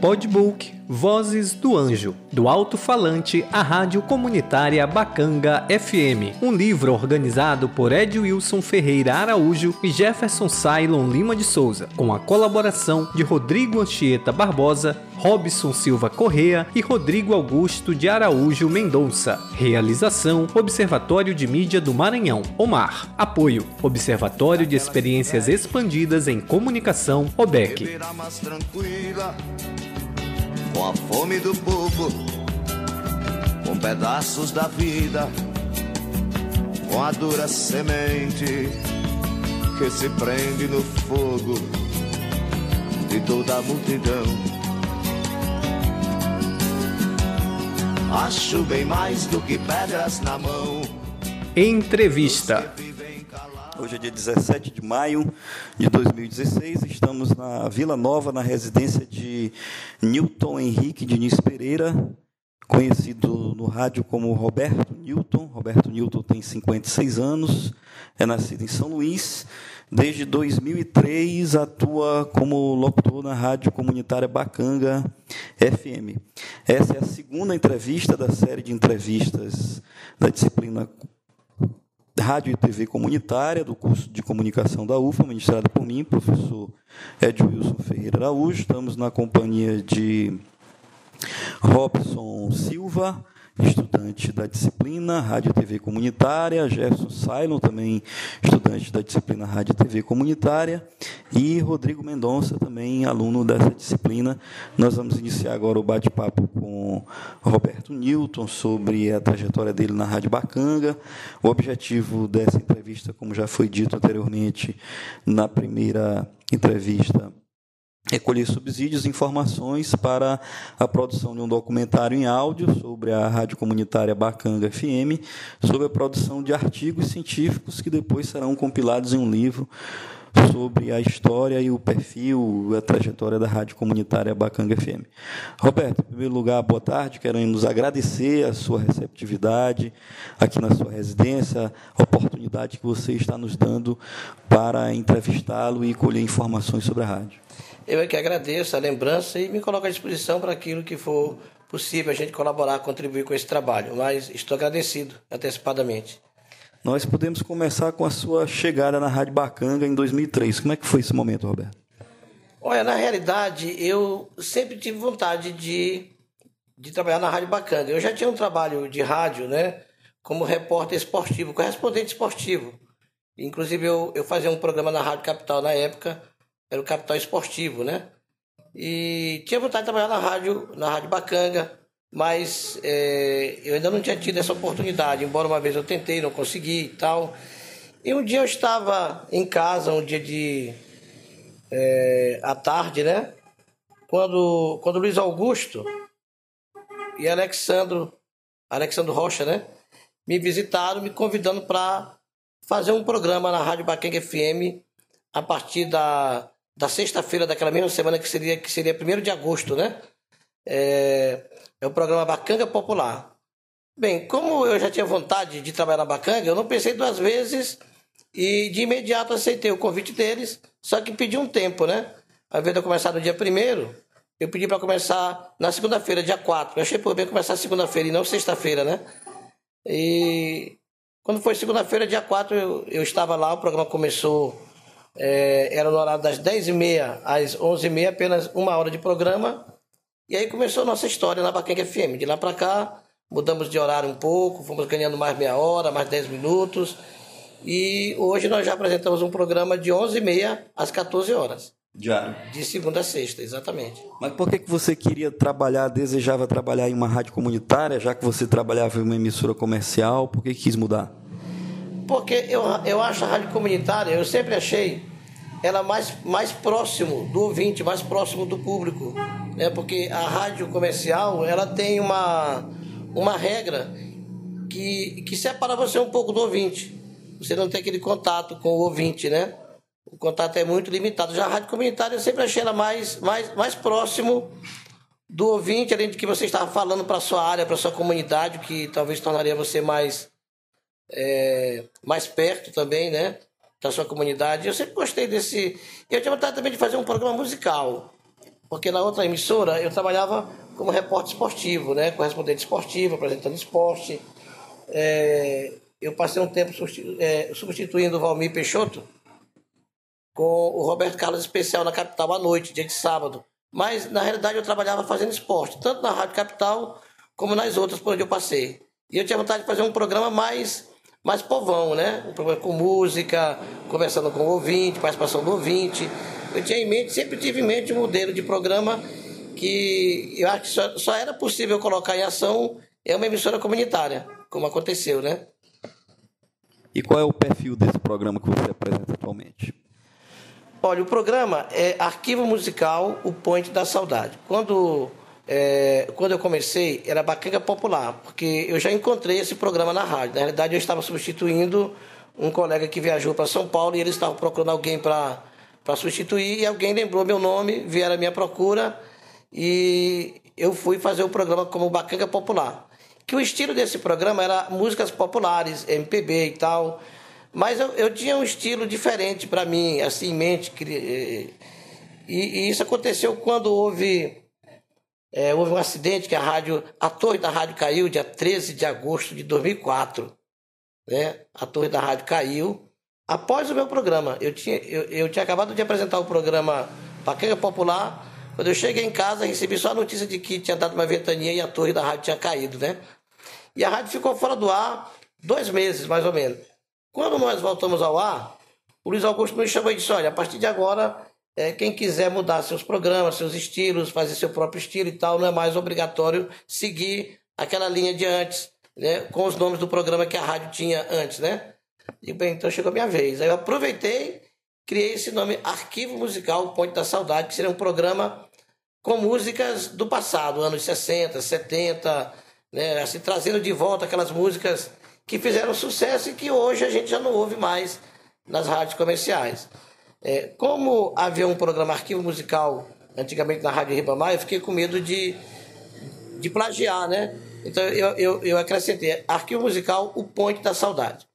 Podbook Vozes do Anjo, do alto-falante à rádio comunitária Bacanga FM, um livro organizado por Ed Wilson Ferreira Araújo e Jefferson Cylon Lima de Souza, com a colaboração de Rodrigo Anchieta Barbosa, Robson Silva Correa e Rodrigo Augusto de Araújo Mendonça. Realização: Observatório de Mídia do Maranhão, OMAR. Apoio: Observatório de Experiências Expandidas em Comunicação, OBEC com a fome do povo, com pedaços da vida, com a dura semente que se prende no fogo de toda a multidão. Acho bem mais do que pedras na mão. Entrevista. Hoje é dia 17 de maio de 2016. Estamos na Vila Nova, na residência de Newton Henrique Diniz Pereira, conhecido no rádio como Roberto Newton. Roberto Newton tem 56 anos, é nascido em São Luís. Desde 2003 atua como locutor na rádio comunitária Bacanga FM. Essa é a segunda entrevista da série de entrevistas da disciplina Rádio e TV Comunitária, do curso de comunicação da UFA, ministrada por mim, professor Ed Wilson Ferreira Araújo. Estamos na companhia de Robson Silva, estudante da disciplina Rádio TV Comunitária, Gerson Sailon, também estudante da disciplina Rádio TV Comunitária, e Rodrigo Mendonça, também aluno dessa disciplina. Nós vamos iniciar agora o bate-papo com Roberto Newton sobre a trajetória dele na Rádio Bacanga. O objetivo dessa entrevista, como já foi dito anteriormente na primeira entrevista, recolher subsídios e informações para a produção de um documentário em áudio sobre a rádio comunitária Bacanga FM, sobre a produção de artigos científicos que depois serão compilados em um livro sobre a história e o perfil, a trajetória da rádio comunitária Bacanga FM. Roberto, em primeiro lugar, boa tarde. Queremos agradecer a sua receptividade aqui na sua residência, a oportunidade que você está nos dando para entrevistá-lo e colher informações sobre a rádio. Eu é que agradeço a lembrança e me coloco à disposição para aquilo que for possível a gente colaborar, contribuir com esse trabalho. Mas estou agradecido antecipadamente. Nós podemos começar com a sua chegada na Rádio Bacanga em 2003. Como é que foi esse momento, Roberto? Olha, na realidade, eu sempre tive vontade de, de trabalhar na Rádio Bacanga. Eu já tinha um trabalho de rádio, né? Como repórter esportivo, correspondente esportivo. Inclusive, eu, eu fazia um programa na Rádio Capital na época, era o Capital Esportivo, né? E tinha vontade de trabalhar na rádio, na Rádio Bacanga, mas é, eu ainda não tinha tido essa oportunidade, embora uma vez eu tentei, não consegui e tal. E um dia eu estava em casa, um dia de. É, à tarde, né? Quando, quando Luiz Augusto e Alexandro, Alexandro Rocha, né? Me visitaram, me convidando para fazer um programa na Rádio Bacanga FM a partir da, da sexta-feira daquela mesma semana que seria que seria 1 de agosto, né? É, é o programa Bacanga Popular. Bem, como eu já tinha vontade de trabalhar na Bacanga, eu não pensei duas vezes e de imediato aceitei o convite deles, só que pedi um tempo, né? Ao invés de eu começar no dia primeiro, eu pedi para começar na segunda-feira, dia 4. Eu achei por bem começar segunda-feira e não sexta-feira, né? E quando foi segunda-feira, dia 4, eu, eu estava lá, o programa começou é, era no horário das 10h30 às 11h30, apenas uma hora de programa. E aí começou a nossa história na Baquenga FM. De lá para cá, mudamos de horário um pouco, fomos ganhando mais meia hora, mais 10 minutos. E hoje nós já apresentamos um programa de 11h30 às 14 horas. Diário. De segunda a sexta, exatamente. Mas por que, que você queria trabalhar, desejava trabalhar em uma rádio comunitária, já que você trabalhava em uma emissora comercial? Por que quis mudar? Porque eu, eu acho a rádio comunitária, eu sempre achei ela mais, mais próximo do ouvinte, mais próximo do público. Né? Porque a rádio comercial ela tem uma, uma regra que, que separa você um pouco do ouvinte. Você não tem aquele contato com o ouvinte, né? O contato é muito limitado. Já a rádio comunitária eu sempre achei ela mais, mais, mais próximo do ouvinte, além de que você estava falando para sua área, para sua comunidade, que talvez tornaria você mais é, mais perto também, né? Da sua comunidade. Eu sempre gostei desse. Eu tinha vontade também de fazer um programa musical. porque na outra emissora eu trabalhava como repórter esportivo, né? correspondente esportivo, apresentando esporte. É, eu passei um tempo é, substituindo o Valmir Peixoto com o Roberto Carlos Especial na Capital à noite, dia de sábado. Mas, na realidade, eu trabalhava fazendo esporte, tanto na Rádio Capital como nas outras por onde eu passei. E eu tinha vontade de fazer um programa mais, mais povão, né? Um programa com música, conversando com o ouvinte, participação do ouvinte. Eu tinha em mente, sempre tive em mente um modelo de programa que eu acho que só, só era possível colocar em ação em uma emissora comunitária, como aconteceu, né? E qual é o perfil desse programa que você apresenta atualmente? Olha, o programa é Arquivo Musical, o Ponte da Saudade. Quando, é, quando eu comecei, era Bacanga Popular, porque eu já encontrei esse programa na rádio. Na realidade, eu estava substituindo um colega que viajou para São Paulo e eles estavam procurando alguém para substituir e alguém lembrou meu nome, vieram à minha procura e eu fui fazer o programa como Bacanga Popular que o estilo desse programa era músicas populares, MPB e tal. Mas eu, eu tinha um estilo diferente para mim, assim, em mente. E, e, isso aconteceu quando houve, é, houve um acidente que a rádio, a torre da rádio caiu dia 13 de agosto de 2004. Né? A torre da rádio caiu após o meu programa. Eu tinha, eu, eu tinha acabado de apresentar o programa Paquega Popular. Quando eu cheguei em casa, recebi só a notícia de que tinha dado uma ventania e a torre da rádio tinha caído, né? E a rádio ficou fora do ar dois meses, mais ou menos. Quando nós voltamos ao ar, o Luiz Augusto nos chamou e disse: olha, a partir de agora, é, quem quiser mudar seus programas, seus estilos, fazer seu próprio estilo e tal, não é mais obrigatório seguir aquela linha de antes, né, com os nomes do programa que a rádio tinha antes, né? E bem, então chegou a minha vez. Aí eu aproveitei, criei esse nome Arquivo Musical Ponte da Saudade, que seria um programa com músicas do passado, anos 60, 70, né? Assim, trazendo de volta aquelas músicas que fizeram sucesso e que hoje a gente já não ouve mais nas rádios comerciais. É, como havia um programa arquivo musical antigamente na Rádio Ribamar, eu fiquei com medo de, de plagiar, né? Então eu, eu, eu acrescentei arquivo musical, o Ponte da Saudade.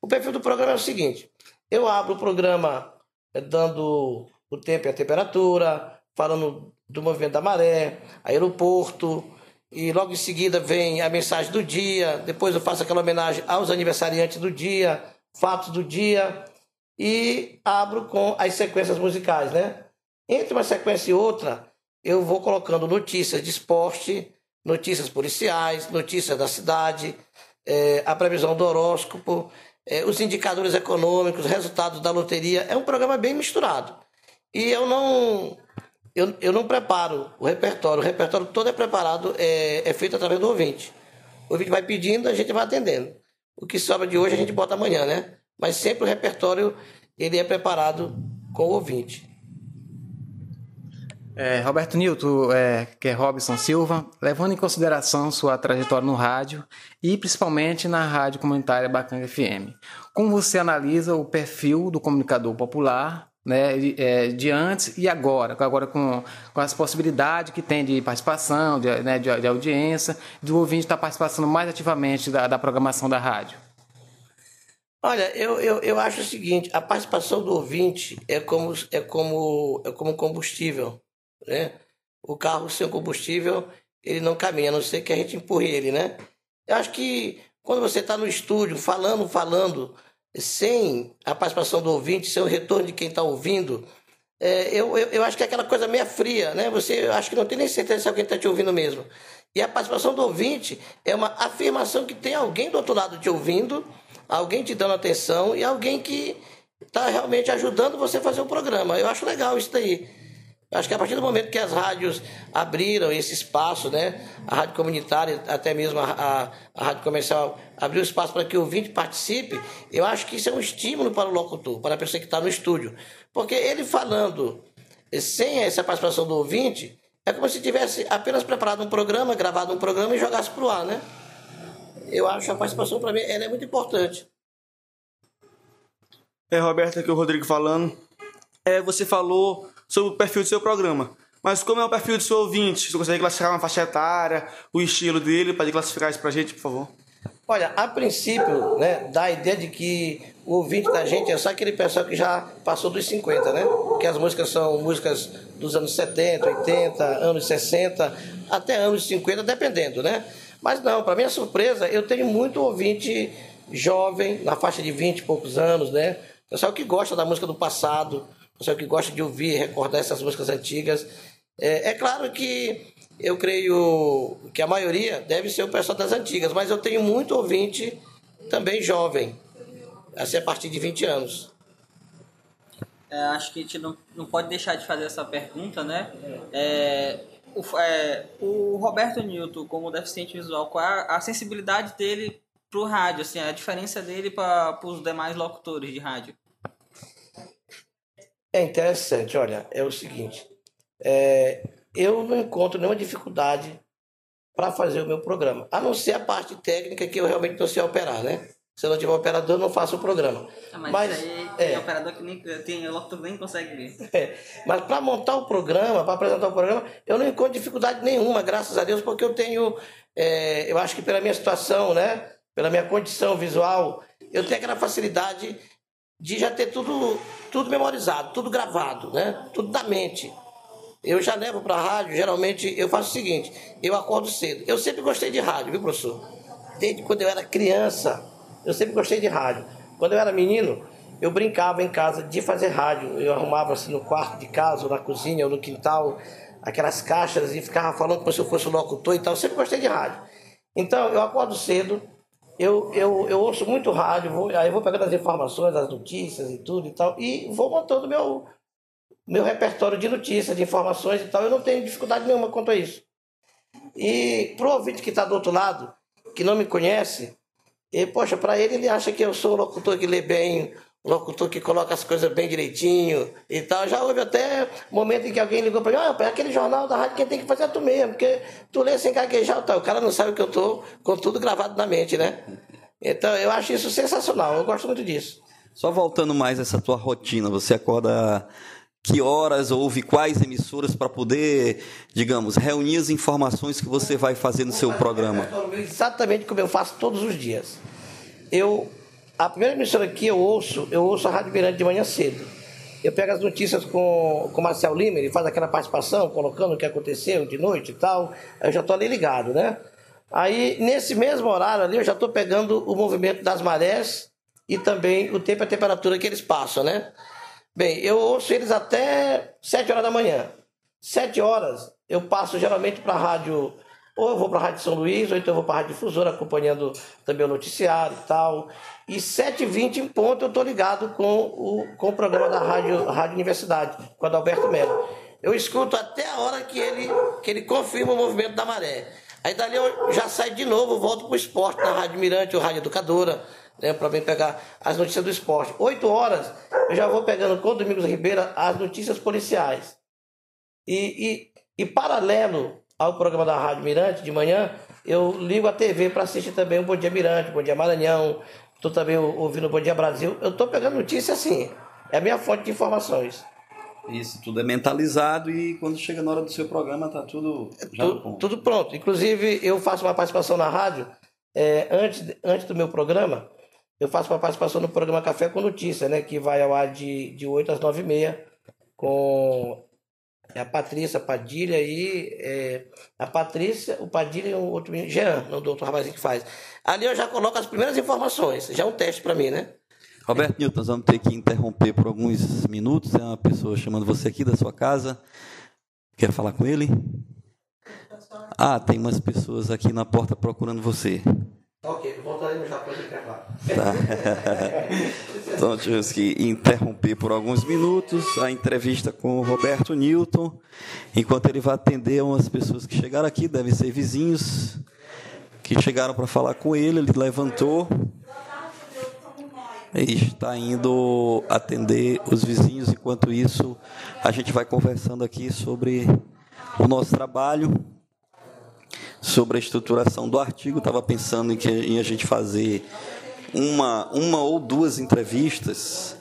O perfil do programa é o seguinte: eu abro o programa é, dando o tempo e a temperatura, falando do movimento da maré, aeroporto, e logo em seguida vem a mensagem do dia, depois eu faço aquela homenagem aos aniversariantes do dia, fatos do dia e abro com as sequências musicais, né? Entre uma sequência e outra, eu vou colocando notícias de esporte, notícias policiais, notícias da cidade, é, a previsão do horóscopo, é, os indicadores econômicos, resultados da loteria. É um programa bem misturado. E eu não eu, eu não preparo o repertório. O repertório todo é preparado, é, é feito através do ouvinte. O ouvinte vai pedindo, a gente vai atendendo. O que sobra de hoje a gente bota amanhã, né? Mas sempre o repertório ele é preparado com o ouvinte. É, Roberto Nilton, é, que é Robson Silva, levando em consideração sua trajetória no rádio e principalmente na rádio comunitária Bacanga FM, como você analisa o perfil do comunicador popular né, de, é, de antes e agora, agora com, com as possibilidades que tem de participação, de, né, de, de audiência, do ouvinte estar participando mais ativamente da, da programação da rádio? Olha, eu, eu, eu acho o seguinte, a participação do ouvinte é como, é como, é como combustível, né? O carro sem combustível, ele não caminha, a não ser que a gente empurre ele, né? Eu acho que quando você está no estúdio, falando, falando, sem a participação do ouvinte, sem o retorno de quem está ouvindo, é, eu, eu, eu, acho que é aquela coisa meio fria, né? Você acho que não tem nem certeza se alguém está te ouvindo mesmo. E a participação do ouvinte é uma afirmação que tem alguém do outro lado te ouvindo, alguém te dando atenção e alguém que está realmente ajudando você a fazer o programa. Eu acho legal isso daí. Acho que a partir do momento que as rádios abriram esse espaço, né, a rádio comunitária, até mesmo a, a, a rádio comercial, abriu espaço para que o ouvinte participe, eu acho que isso é um estímulo para o locutor, para a pessoa que está no estúdio. Porque ele falando sem essa participação do ouvinte, é como se tivesse apenas preparado um programa, gravado um programa e jogasse para o ar, né? Eu acho que a participação, para mim, ela é muito importante. É, Roberto, aqui é o Rodrigo falando. É, você falou sobre o perfil do seu programa. Mas como é o perfil do seu ouvinte? Você consegue classificar uma faixa etária, o estilo dele? Pode classificar isso pra gente, por favor? Olha, a princípio, né, dá a ideia de que o ouvinte da gente é só aquele pessoal que já passou dos 50, né? porque as músicas são músicas dos anos 70, 80, anos 60, até anos 50, dependendo, né? Mas não, para minha surpresa, eu tenho muito ouvinte jovem, na faixa de 20 e poucos anos, né? Pessoal que gosta da música do passado, pessoal que gosta de ouvir, recordar essas músicas antigas. É, é claro que eu creio que a maioria deve ser o pessoal das antigas, mas eu tenho muito ouvinte também jovem, assim a partir de 20 anos. É, acho que a gente não, não pode deixar de fazer essa pergunta, né? É, o, é, o Roberto Newton, como deficiente visual, qual é a, sensibilidade dele para o rádio, assim, a diferença dele para os demais locutores de rádio? É interessante, olha, é o seguinte, é, eu não encontro nenhuma dificuldade para fazer o meu programa, a não ser a parte técnica que eu realmente não sei operar, né? Se eu não tiver operador, eu não faço o programa. Ah, mas, Mas, aí é. tem operador que nem tem locutor nem consegue ver. É, mas para montar o programa, para apresentar o programa, eu não encontro dificuldade nenhuma, graças a Deus, porque eu tenho, é, eu acho que pela minha situação, né, pela minha condição visual, eu tenho aquela facilidade de já ter tudo, tudo memorizado, tudo gravado, né, tudo da mente. Eu já levo para a rádio, geralmente eu faço o seguinte, eu acordo cedo. Eu sempre gostei de rádio, viu, professor? Desde quando eu era criança, eu sempre gostei de rádio. Quando eu era menino, eu brincava em casa de fazer rádio. Eu arrumava assim no quarto de casa, ou na cozinha, ou no quintal, aquelas caixas e ficava falando como se eu fosse um locutor e tal. Eu sempre gostei de rádio. Então, eu acordo cedo, eu, eu, eu ouço muito rádio, vou, aí eu vou pegando as informações, as notícias e tudo e tal, e vou montando meu, meu repertório de notícias, de informações e tal. Eu não tenho dificuldade nenhuma quanto a isso. E pro ouvinte que está do outro lado, que não me conhece, e, poxa, para ele, ele acha que eu sou um locutor que lê bem, um locutor que coloca as coisas bem direitinho e tal. Já houve até momento em que alguém ligou para mim, ah, é aquele jornal da rádio quem tem que fazer tu mesmo, porque tu lê sem gaguejar e tal. O cara não sabe que eu tô com tudo gravado na mente, né? Então, eu acho isso sensacional, eu gosto muito disso. Só voltando mais essa tua rotina, você acorda que horas, ouve quais emissoras para poder, digamos, reunir as informações que você vai fazer no seu programa? Exatamente como eu faço todos os dias. Eu, a primeira emissora que eu ouço, eu ouço a Rádio Mirante de manhã cedo. Eu pego as notícias com, com o Marcel Lima, ele faz aquela participação, colocando o que aconteceu de noite e tal. Eu já estou ali ligado, né? Aí, nesse mesmo horário ali, eu já estou pegando o movimento das marés e também o tempo e a temperatura que eles passam, né? Bem, eu ouço eles até 7 horas da manhã. 7 horas eu passo geralmente para a rádio, ou eu vou para a Rádio São Luís, ou então eu vou para a Rádio Difusora, acompanhando também o noticiário e tal. E 7h20 em ponto eu estou ligado com o, com o programa da Rádio, Rádio Universidade, com a Adalberto Melo. Eu escuto até a hora que ele, que ele confirma o movimento da maré. Aí dali eu já saio de novo, volto para o esporte, na Rádio Mirante ou Rádio Educadora, né, para bem pegar as notícias do esporte. 8 horas eu já vou pegando com o Domingos Ribeira as notícias policiais. E, e, e paralelo ao programa da Rádio Mirante de manhã, eu ligo a TV para assistir também o Bom Dia Mirante, Bom Dia Maranhão, estou também ouvindo o Bom Dia Brasil. Eu estou pegando notícia assim, é a minha fonte de informações. Isso, tudo é mentalizado e quando chega na hora do seu programa tá tudo já no Tu- ponto. tudo pronto. Inclusive, eu faço uma participação na rádio, é, antes, antes do meu programa, eu faço uma participação no programa Café com Notícia, né? Que vai ao ar de, de 8 às 9 e meia, com a Patrícia Padilha e é, a Patrícia, o Padilha e o outro menino, Jean, não do outro rapazinho que faz. Ali eu já coloco as primeiras informações, já é um teste para mim, né? Roberto Newton, nós vamos ter que interromper por alguns minutos. É uma pessoa chamando você aqui da sua casa. Quer falar com ele? Ah, tem umas pessoas aqui na porta procurando você. Ok, voltaremos já para o intervalo. Tá. então tivemos que interromper por alguns minutos a entrevista com o Roberto Newton, enquanto ele vai atender umas pessoas que chegaram aqui, devem ser vizinhos, que chegaram para falar com ele, ele levantou e está indo atender os vizinhos. Enquanto isso, a gente vai conversando aqui sobre o nosso trabalho, sobre a estruturação do artigo. Estava pensando em, que, em a gente fazer uma, uma ou duas entrevistas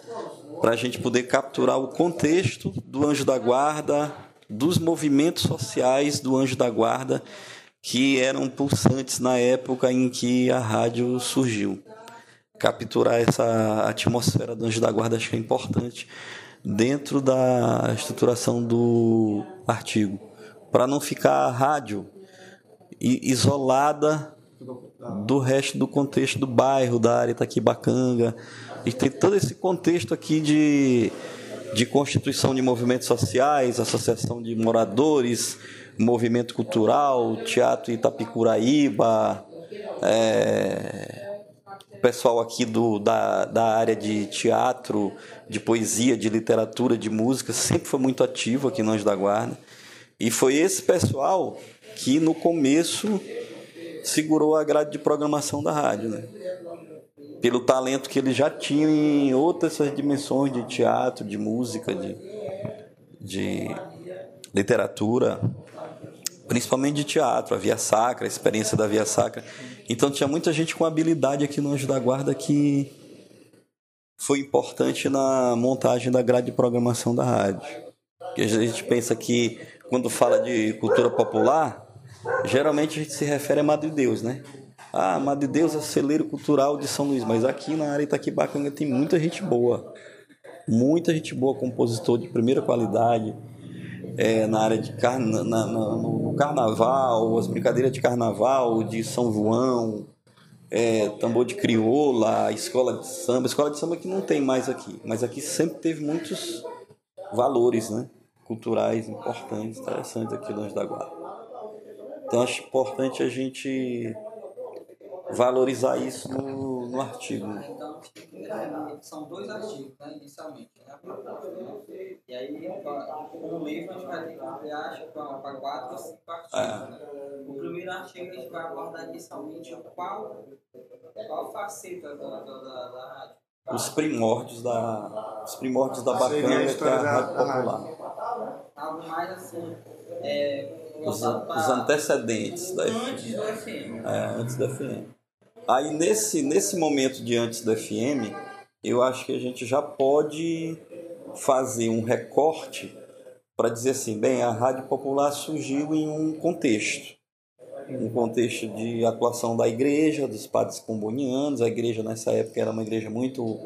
para a gente poder capturar o contexto do Anjo da Guarda, dos movimentos sociais do Anjo da Guarda, que eram pulsantes na época em que a rádio surgiu capturar essa atmosfera do Anjo da Guarda acho que é importante dentro da estruturação do artigo, para não ficar rádio isolada do resto do contexto do bairro, da área Itaquibacanga. E tem todo esse contexto aqui de, de constituição de movimentos sociais, associação de moradores, movimento cultural, teatro Itapicuraíba, é, pessoal aqui do, da, da área de teatro, de poesia, de literatura, de música, sempre foi muito ativo aqui no Anjo da Guarda. E foi esse pessoal que no começo segurou a grade de programação da rádio, né? Pelo talento que ele já tinha em outras dimensões de teatro, de música, de, de literatura, principalmente de teatro, a Via Sacra, a experiência da Via Sacra. Então tinha muita gente com habilidade aqui no Anjo da Guarda que foi importante na montagem da grade de programação da rádio. Porque a gente pensa que quando fala de cultura popular, geralmente a gente se refere a Madre Deus, né? Ah, Madre Deus é o celeiro cultural de São Luís, mas aqui na área Itaquibacanga tem muita gente boa. Muita gente boa, compositor de primeira qualidade, é, na área de carna, na, na, no carnaval, as brincadeiras de carnaval, de São João, é, tambor de crioula, escola de samba. Escola de samba que não tem mais aqui, mas aqui sempre teve muitos valores né, culturais importantes, interessantes aqui Anjo da Guarda. Então acho importante a gente valorizar isso no, no artigo. Então, são dois artigos, né, inicialmente. Né? E aí, com o livro, a gente vai ter que ampliar para quatro ou cinco artigos. É. Né? O primeiro artigo, a gente vai abordar inicialmente qual, qual faceta da, da, da, da rádio. Os primórdios da, os primórdios da bacana que é a rádio popular. Algo mais assim. É, os, os antecedentes da FM. Antes do FM. É, antes do FM. Aí nesse, nesse momento de antes do FM, eu acho que a gente já pode fazer um recorte para dizer assim, bem, a rádio popular surgiu em um contexto, um contexto de atuação da igreja, dos padres combonianos. A igreja nessa época era uma igreja muito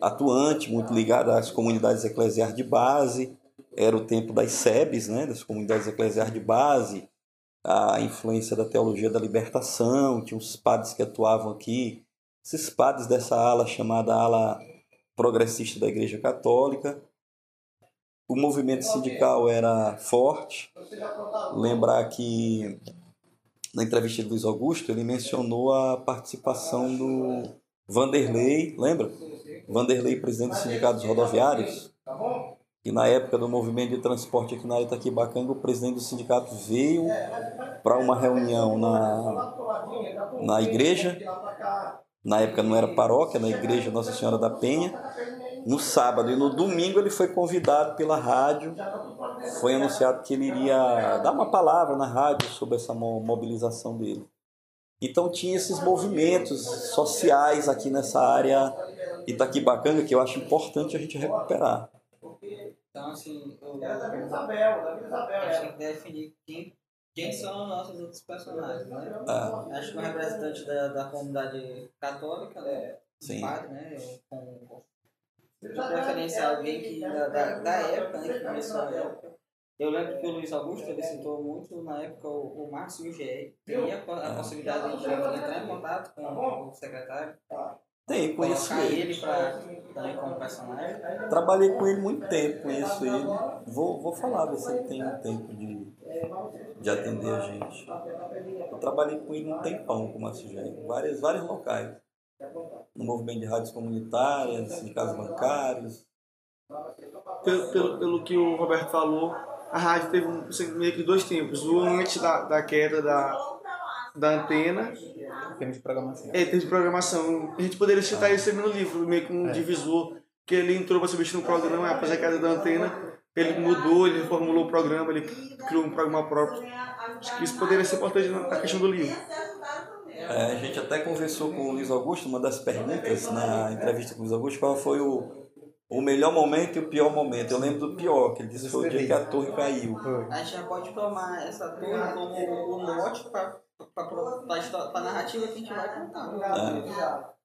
atuante, muito ligada às comunidades eclesiais de base era o tempo das SEBs, né, das comunidades eclesiais de base, a influência da teologia da libertação, tinha uns padres que atuavam aqui, esses padres dessa ala chamada ala progressista da Igreja Católica. O movimento sindical era forte. Lembrar que na entrevista de Luiz Augusto ele mencionou a participação do Vanderlei, lembra? Vanderlei, presidente do Sindicato dos Rodoviários, e na época do movimento de transporte aqui na Itaquibacanga, o presidente do sindicato veio para uma reunião na, na igreja. Na época não era paróquia, na igreja Nossa Senhora da Penha. No sábado e no domingo ele foi convidado pela rádio. Foi anunciado que ele iria dar uma palavra na rádio sobre essa mobilização dele. Então tinha esses movimentos sociais aqui nessa área Itaquibacanga que eu acho importante a gente recuperar. Então, assim, o, Davi Isabel, Davi Isabel. A gente tem que definir quem, quem são os nossos outros personagens, né? Ah. Acho que um representante da, da comunidade católica, né? Sim. Padre, né? Com, com de preferência alguém que da, da, da época, né? Que começou a época. Eu lembro que o Luiz Augusto ele citou muito na época o, o Márcio Gugé. Teria a, a possibilidade de entrar em contato com o secretário tem, conheço ele. ele pra, também como personagem? Trabalhei com ele muito tempo, conheço ele. Vou, vou falar, ver se ele tem um tempo de, de atender a gente. Eu trabalhei com ele um tempão como assistente, em vários, vários locais. No movimento de rádios comunitárias, sindicatos bancários. Pelo, pelo, pelo que o Roberto falou, a rádio teve um, assim, meio que dois tempos. O antes da, da queda da, da antena em termos de programação. É, em termos de programação. A gente poderia citar isso no livro, meio que um é. divisor, que ele entrou para substituir no programa, após a queda da antena, ele mudou, ele reformulou o programa, ele criou um programa próprio. Acho que isso poderia ser importante na questão do livro. É, a gente até conversou com o Luiz Augusto, uma das perguntas na entrevista com o Luiz Augusto, qual foi o, o melhor momento e o pior momento. Eu lembro do pior, que ele disse que foi o dia que a torre caiu. A gente já pode tomar essa torre como o mote para para a narrativa que a gente vai contar. Obrigado.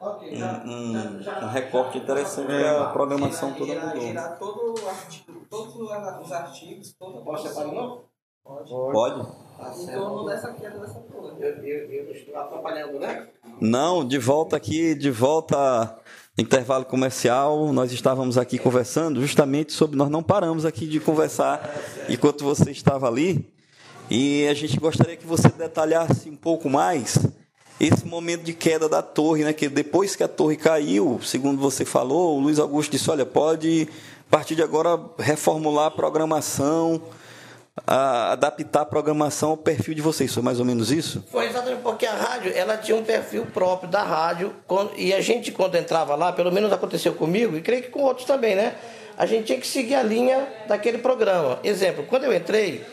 Ok, já, Um, já, já, um recorte interessante que a programação toda mudou. tirar todo o artigo, todos os artigos, toda Posso separar não? Pode. Pode? Tá Em torno dessa queda dessa coisa. Eu, eu, eu estou atrapalhando, né? Não, de volta aqui, de volta intervalo comercial, nós estávamos aqui conversando justamente sobre nós não paramos aqui de conversar enquanto você estava ali e a gente gostaria que você detalhasse um pouco mais esse momento de queda da torre, né? Que depois que a torre caiu, segundo você falou, o Luiz Augusto disse, olha, pode a partir de agora reformular a programação, a- adaptar a programação ao perfil de vocês. Foi mais ou menos isso? Foi exatamente porque a rádio, ela tinha um perfil próprio da rádio, e a gente quando entrava lá, pelo menos aconteceu comigo, e creio que com outros também, né? A gente tinha que seguir a linha daquele programa. Exemplo, quando eu entrei,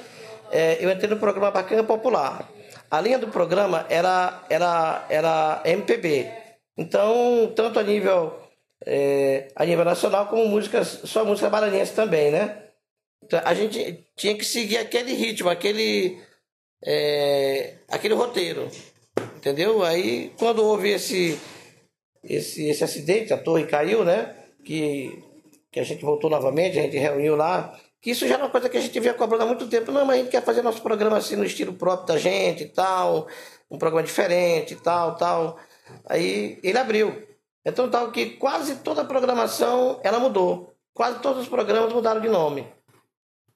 eh, eu entrei no programa Bacana Popular. A linha do programa era, era, era MPB. Então, tanto a nível, eh, a nível nacional, como músicas, só música maranhense também, né? Então, a gente tinha que seguir aquele ritmo, aquele, é, aquele roteiro. Entendeu? Aí quando houve esse, esse, esse acidente, a torre caiu, né? Que, que a gente voltou novamente, a gente reuniu lá. Que isso já era uma coisa que a gente vinha cobrando há muito tempo. Não, mas a gente quer fazer nosso programa assim no estilo próprio da gente e tal, um programa diferente e tal, tal. Aí ele abriu. Então tal que quase toda a programação ela mudou. Quase todos os programas mudaram de nome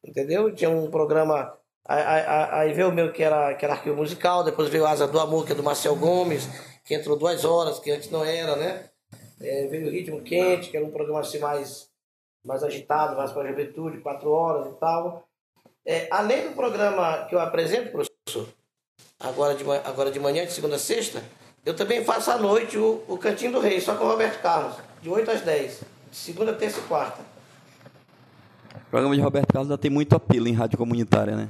entendeu? Tinha um programa. Aí veio o meu que era, que era arquivo musical, depois veio Asa do Amor, que é do Marcel Gomes, que entrou duas horas, que antes não era, né? É, veio o Ritmo Quente, que era um programa assim mais, mais agitado, mais para a juventude, quatro horas e tal. É, além do programa que eu apresento, professor, agora de, agora de manhã, de segunda a sexta, eu também faço à noite o, o Cantinho do Rei, só com o Roberto Carlos, de 8 às 10, de segunda, terça e quarta. O programa de Roberto Carlos ainda tem muito apelo em rádio comunitária, né?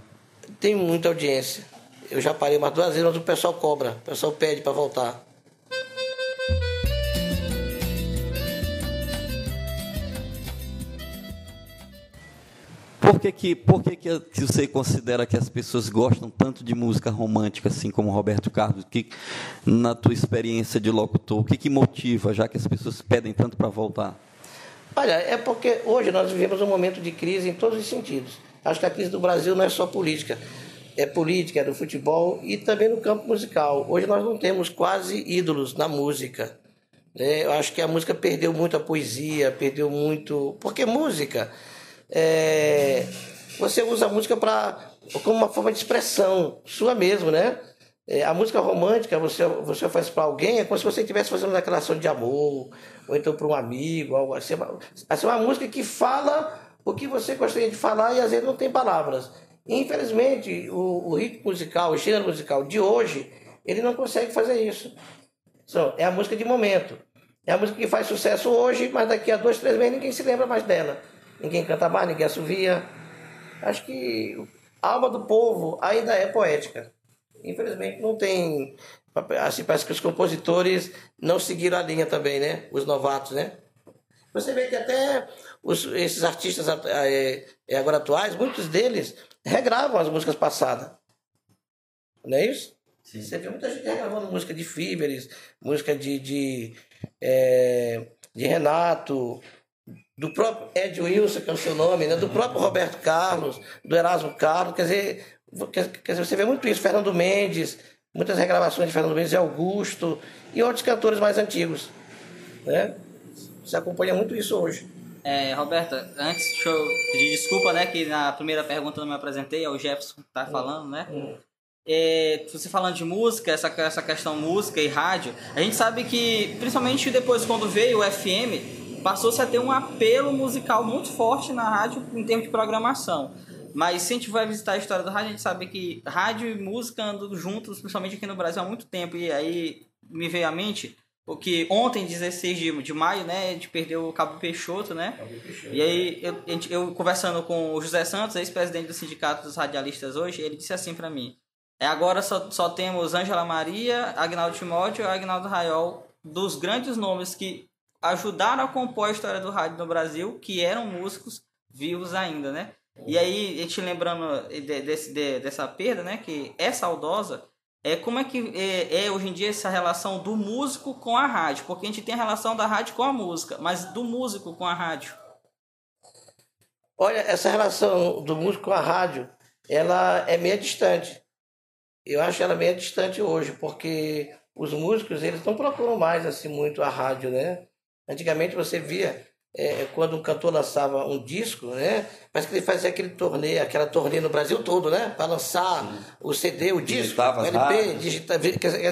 Tem muita audiência. Eu já parei umas duas vezes, mas o pessoal cobra. O pessoal pede para voltar. Por que, que, por que, que você considera que as pessoas gostam tanto de música romântica, assim como Roberto Carlos? Que, na tua experiência de locutor, o que, que motiva, já que as pessoas pedem tanto para voltar? Olha, é porque hoje nós vivemos um momento de crise em todos os sentidos. Acho que a crise do Brasil não é só política. É política, é do futebol e também no campo musical. Hoje nós não temos quase ídolos na música. né? Eu acho que a música perdeu muito a poesia, perdeu muito. Porque música. É, Você usa a música pra... como uma forma de expressão sua mesmo, né? É, a música romântica você, você faz para alguém é como se você estivesse fazendo uma declaração de amor, ou então para um amigo, algo assim. Assim, uma música que fala o que você gostaria de falar e às vezes não tem palavras. Infelizmente, o, o ritmo musical, o gênero musical de hoje, ele não consegue fazer isso. Só, é a música de momento. É a música que faz sucesso hoje, mas daqui a dois, três meses ninguém se lembra mais dela. Ninguém canta mais, ninguém assovia. Acho que a alma do povo ainda é poética. Infelizmente não tem. Assim, parece que os compositores não seguiram a linha também, né? Os novatos, né? Você vê que até os, esses artistas é, é, agora atuais, muitos deles regravam as músicas passadas. Não é isso? Sim. Você vê muita gente regravando música de Fíveres, música de, de, é, de Renato, do próprio Ed Wilson, que é o seu nome, né? do próprio Roberto Carlos, do Erasmo Carlos. Quer dizer, quer, quer dizer, você vê muito isso. Fernando Mendes, muitas regravações de Fernando Mendes e Augusto, e outros cantores mais antigos. Né? Você acompanha muito isso hoje. É, Roberta, antes deixa eu pedir desculpa, né, que na primeira pergunta eu não me apresentei, é o Jefferson que tá falando, né? Hum. É, você falando de música, essa, essa questão música e rádio, a gente sabe que, principalmente depois quando veio o FM, passou-se a ter um apelo musical muito forte na rádio em termos de programação. Mas se a gente vai visitar a história do rádio, a gente sabe que rádio e música andam juntos, principalmente aqui no Brasil, há muito tempo. E aí me veio à mente o que ontem, 16 de, de maio, né, a gente perdeu o Cabo Peixoto, né? Peixoto, e aí eu, eu, conversando com o José Santos, ex-presidente do Sindicato dos Radialistas hoje, ele disse assim para mim: é, agora só, só temos Ângela Maria, Agnaldo Timóteo e Agnaldo Raiol, dos grandes nomes que ajudaram a compor a história do rádio no Brasil, que eram músicos vivos ainda, né? E aí, gente lembrando desse, de, dessa perda, né, que é saudosa, é como é que é, é, hoje em dia essa relação do músico com a rádio? Porque a gente tem a relação da rádio com a música, mas do músico com a rádio. Olha, essa relação do músico com a rádio, ela é meio distante. Eu acho ela meio distante hoje, porque os músicos eles não procuram mais assim muito a rádio, né? Antigamente você via é, quando um cantor lançava um disco, né? Parece que ele fazia aquele torneio, aquela turnê no Brasil todo, né? Para lançar Sim. o CD, o disco, visitava o LP, digita,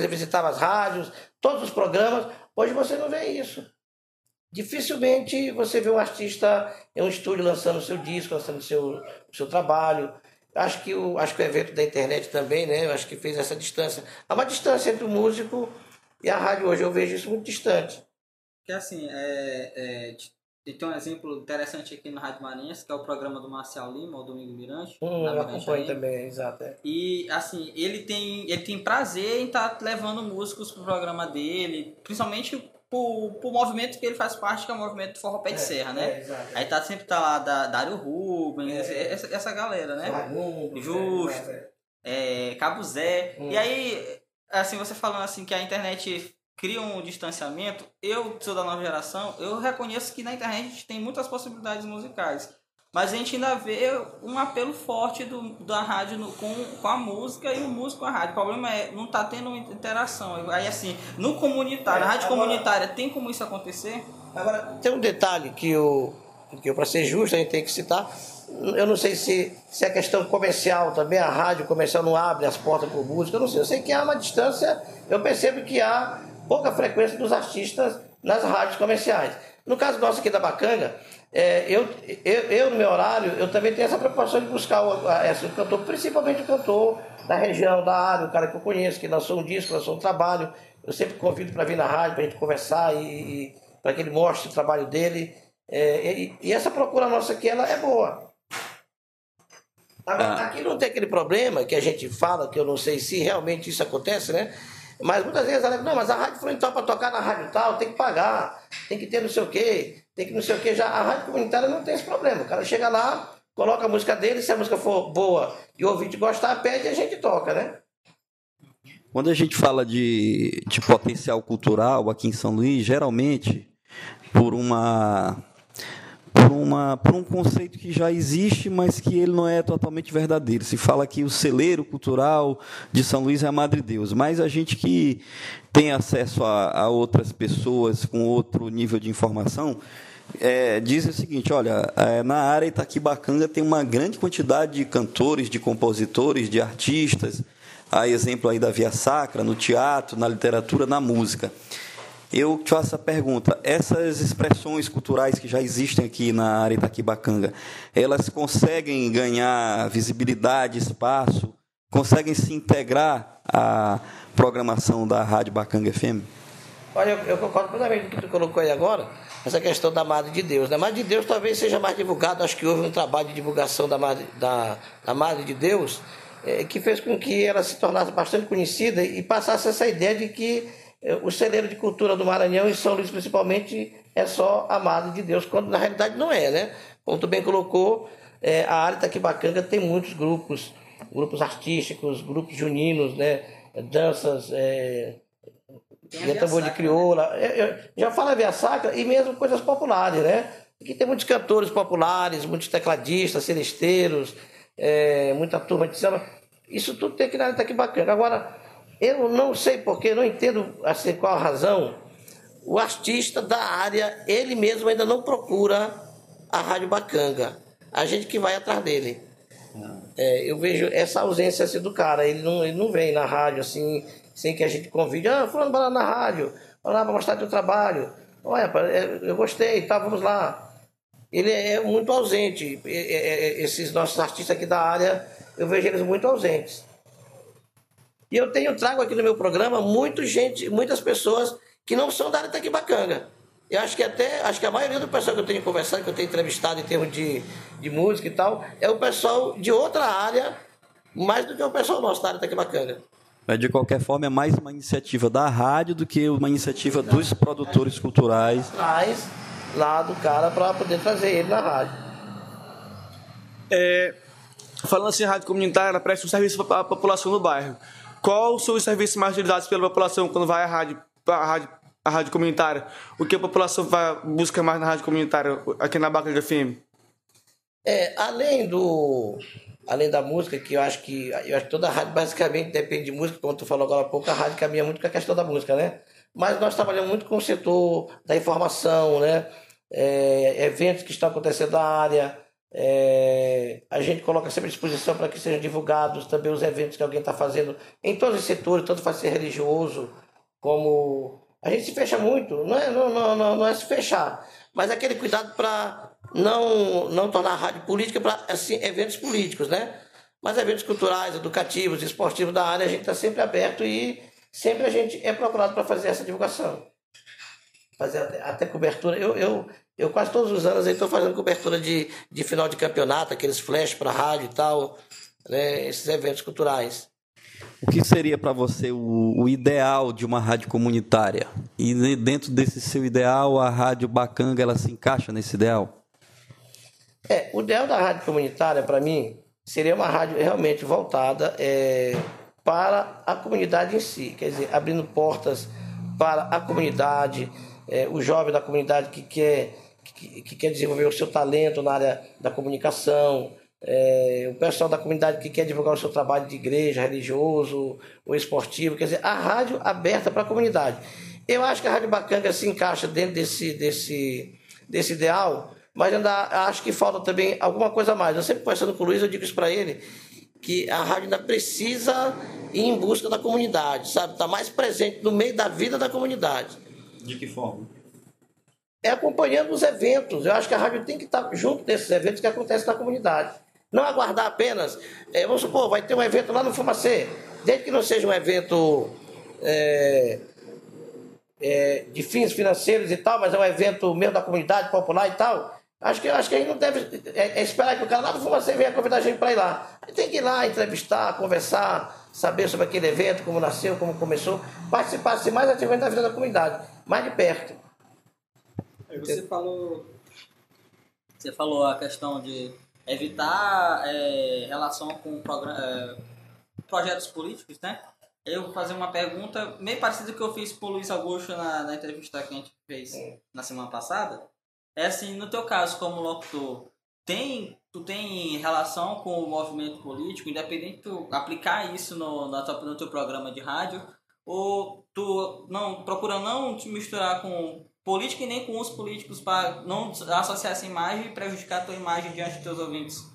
visitava as rádios, todos os programas. Hoje você não vê isso. Dificilmente você vê um artista em um estúdio lançando o seu disco, lançando o seu, seu trabalho. Acho que, o, acho que o evento da internet também, né? Eu acho que fez essa distância. Há uma distância entre o músico e a rádio hoje. Eu vejo isso muito distante. Que assim, é, é, tem um exemplo interessante aqui no Rádio Marinhas, que é o programa do Marcial Lima, o Domingo Mirante. Hum, eu acompanho também, exato. É. E, assim, ele tem, ele tem prazer em estar tá levando músicos pro programa dele, principalmente pro, pro movimento que ele faz parte, que é o movimento do Forró Pé de é, Serra, né? É, Aí tá sempre tá lá da, Dário Rubens, é. essa, essa galera, né? Justo, é, Cabo Zé. Hum. E aí, assim, você falando assim que a internet cria um distanciamento, eu sou da nova geração, eu reconheço que na internet a gente tem muitas possibilidades musicais. Mas a gente ainda vê um apelo forte do, da rádio no, com, com a música e o músico com a rádio. O problema é não tá tendo interação. Aí assim, no comunitário, é, na rádio agora, comunitária, tem como isso acontecer? Agora, tem um detalhe que eu, que para ser justo, a gente tem que citar. Eu não sei se, se é questão comercial também, a rádio comercial não abre as portas para música, eu não sei. Eu sei que há uma distância, eu percebo que há pouca frequência dos artistas nas rádios comerciais. No caso nosso aqui da Bacanga, é, eu, eu, eu, no meu horário, eu também tenho essa preocupação de buscar o, a, o cantor, principalmente o cantor da região, da área, o cara que eu conheço, que lançou um disco, lançou um trabalho. Eu sempre convido para vir na rádio, para a gente conversar e, e para que ele mostre o trabalho dele. É, e, e, essa procura nossa aqui, ela é boa. Agora, ah. aqui não tem aquele problema que a gente fala, que eu não sei se realmente isso acontece, né? Mas muitas vezes ela não, mas a rádio frontal para tocar na rádio tal tem que pagar, tem que ter não sei o quê, tem que não sei o quê. Já a rádio comunitária não tem esse problema. O cara chega lá, coloca a música dele, se a música for boa e o ouvinte gostar, pede e a gente toca, né? Quando a gente fala de, de potencial cultural aqui em São Luís, geralmente por uma por, uma, por um conceito que já existe, mas que ele não é totalmente verdadeiro. Se fala que o celeiro cultural de São Luís é a Madre Deus, mas a gente que tem acesso a, a outras pessoas com outro nível de informação, é, diz o seguinte: olha, é, na área Itaquibacanga tem uma grande quantidade de cantores, de compositores, de artistas, a exemplo aí da Via Sacra, no teatro, na literatura, na música. Eu te faço a pergunta: essas expressões culturais que já existem aqui na área Itaquibacanga, elas conseguem ganhar visibilidade, espaço, conseguem se integrar à programação da Rádio Bacanga FM? Olha, eu, eu concordo plenamente com o que tu colocou aí agora, essa questão da Madre de Deus. Né? A Madre de Deus talvez seja mais divulgado, acho que houve um trabalho de divulgação da Madre, da, da Madre de Deus é, que fez com que ela se tornasse bastante conhecida e passasse essa ideia de que o celeiro de cultura do Maranhão, em São Luís principalmente, é só amado de Deus, quando na realidade não é, né? Como tu bem colocou, é, a área Taquibacanga tem muitos grupos, grupos artísticos, grupos juninos, né? Danças, é, de tambor de crioula, é, já fala via sacra e mesmo coisas populares, né? Aqui tem muitos cantores populares, muitos tecladistas, celesteiros, é, muita turma de samba. Isso tudo tem que na área Taquibacanga. Agora, eu não sei porque, não entendo assim qual razão. O artista da área, ele mesmo ainda não procura a Rádio Bacanga. A gente que vai atrás dele. É, eu vejo essa ausência assim, do cara. Ele não, ele não vem na rádio assim, sem que a gente convide. Ah, fulano, vai lá na rádio. Vai lá para mostrar teu trabalho. Olha, é, eu gostei, tá, vamos lá. Ele é muito ausente. Esses nossos artistas aqui da área, eu vejo eles muito ausentes. E eu tenho trago aqui no meu programa muito gente, muitas pessoas que não são da área Taquibacanga. Eu acho que até, acho que a maioria do pessoal que eu tenho conversado, que eu tenho entrevistado em termos de, de música e tal, é o pessoal de outra área, mais do que o pessoal nosso da área Taquibacanga. Mas de qualquer forma é mais uma iniciativa da rádio do que uma iniciativa dos produtores culturais. Mais lá do cara para poder trazer ele na rádio. É, falando assim, a rádio comunitária ela presta um serviço para a população do bairro. Qual são os serviços mais utilizados pela população quando vai à rádio, à rádio, à rádio comunitária? O que a população vai, busca mais na rádio comunitária aqui na Bacanga FM? É, além do além da música, que eu acho que eu acho que toda rádio basicamente depende de música, como tu falou agora há pouco, a rádio caminha muito com a questão da música, né? Mas nós trabalhamos muito com o setor da informação, né? É, eventos que estão acontecendo na área. É, a gente coloca sempre à disposição para que sejam divulgados também os eventos que alguém está fazendo em todos os setores, tanto faz ser religioso como. A gente se fecha muito, não é, não, não, não, não é se fechar, mas aquele cuidado para não, não tornar a rádio política para assim, eventos políticos, né? Mas eventos culturais, educativos, esportivos da área, a gente está sempre aberto e sempre a gente é procurado para fazer essa divulgação. Fazer até, até cobertura. Eu, eu, eu quase todos os anos estou fazendo cobertura de, de final de campeonato, aqueles flash para rádio e tal, né? esses eventos culturais. O que seria para você o, o, ideal de uma rádio comunitária? E dentro desse seu ideal, a rádio Bacanga ela se encaixa nesse ideal? É, o ideal da rádio comunitária, para mim, seria uma rádio realmente voltada é, para a comunidade em si, quer dizer, abrindo portas para a comunidade, é, o jovem da comunidade que quer, que, que, quer desenvolver o seu talento na área da comunicação, é, o pessoal da comunidade que quer divulgar o seu trabalho de igreja, religioso ou esportivo, quer dizer, a rádio aberta para a comunidade. Eu acho que a Rádio Bacanga se encaixa dentro desse, desse, desse ideal, mas ainda acho que falta também alguma coisa a mais. Eu sempre conversando com o Luiz, eu digo isso para ele, que a rádio ainda precisa ir em busca da comunidade, sabe? Está mais presente no meio da vida da comunidade. De que forma? É acompanhando os eventos. Eu acho que a rádio tem que estar junto desses eventos que acontecem na comunidade. Não aguardar apenas, é, vamos supor, vai ter um evento lá no Fumacê, desde que não seja um evento é, é, de fins financeiros e tal, mas é um evento mesmo da comunidade popular e tal, Acho que, acho que a gente não deve é, é esperar que o cara lá do Fumacê venha convidar a gente para ir lá. A gente tem que ir lá, entrevistar, conversar, saber sobre aquele evento, como nasceu, como começou, participar assim, mais ativamente da vida da comunidade, mais de perto. Você falou, você falou a questão de evitar é, relação com é, projetos políticos, né? Eu vou fazer uma pergunta meio parecida que eu fiz com o Luiz Augusto na, na entrevista que a gente fez na semana passada é assim, no teu caso como locutor, tem, tu tem relação com o movimento político, independente de tu aplicar isso no, na tua, no teu programa de rádio, ou tu não procura não te misturar com política e nem com os políticos para não associar essa imagem e prejudicar a tua imagem diante dos teus ouvintes?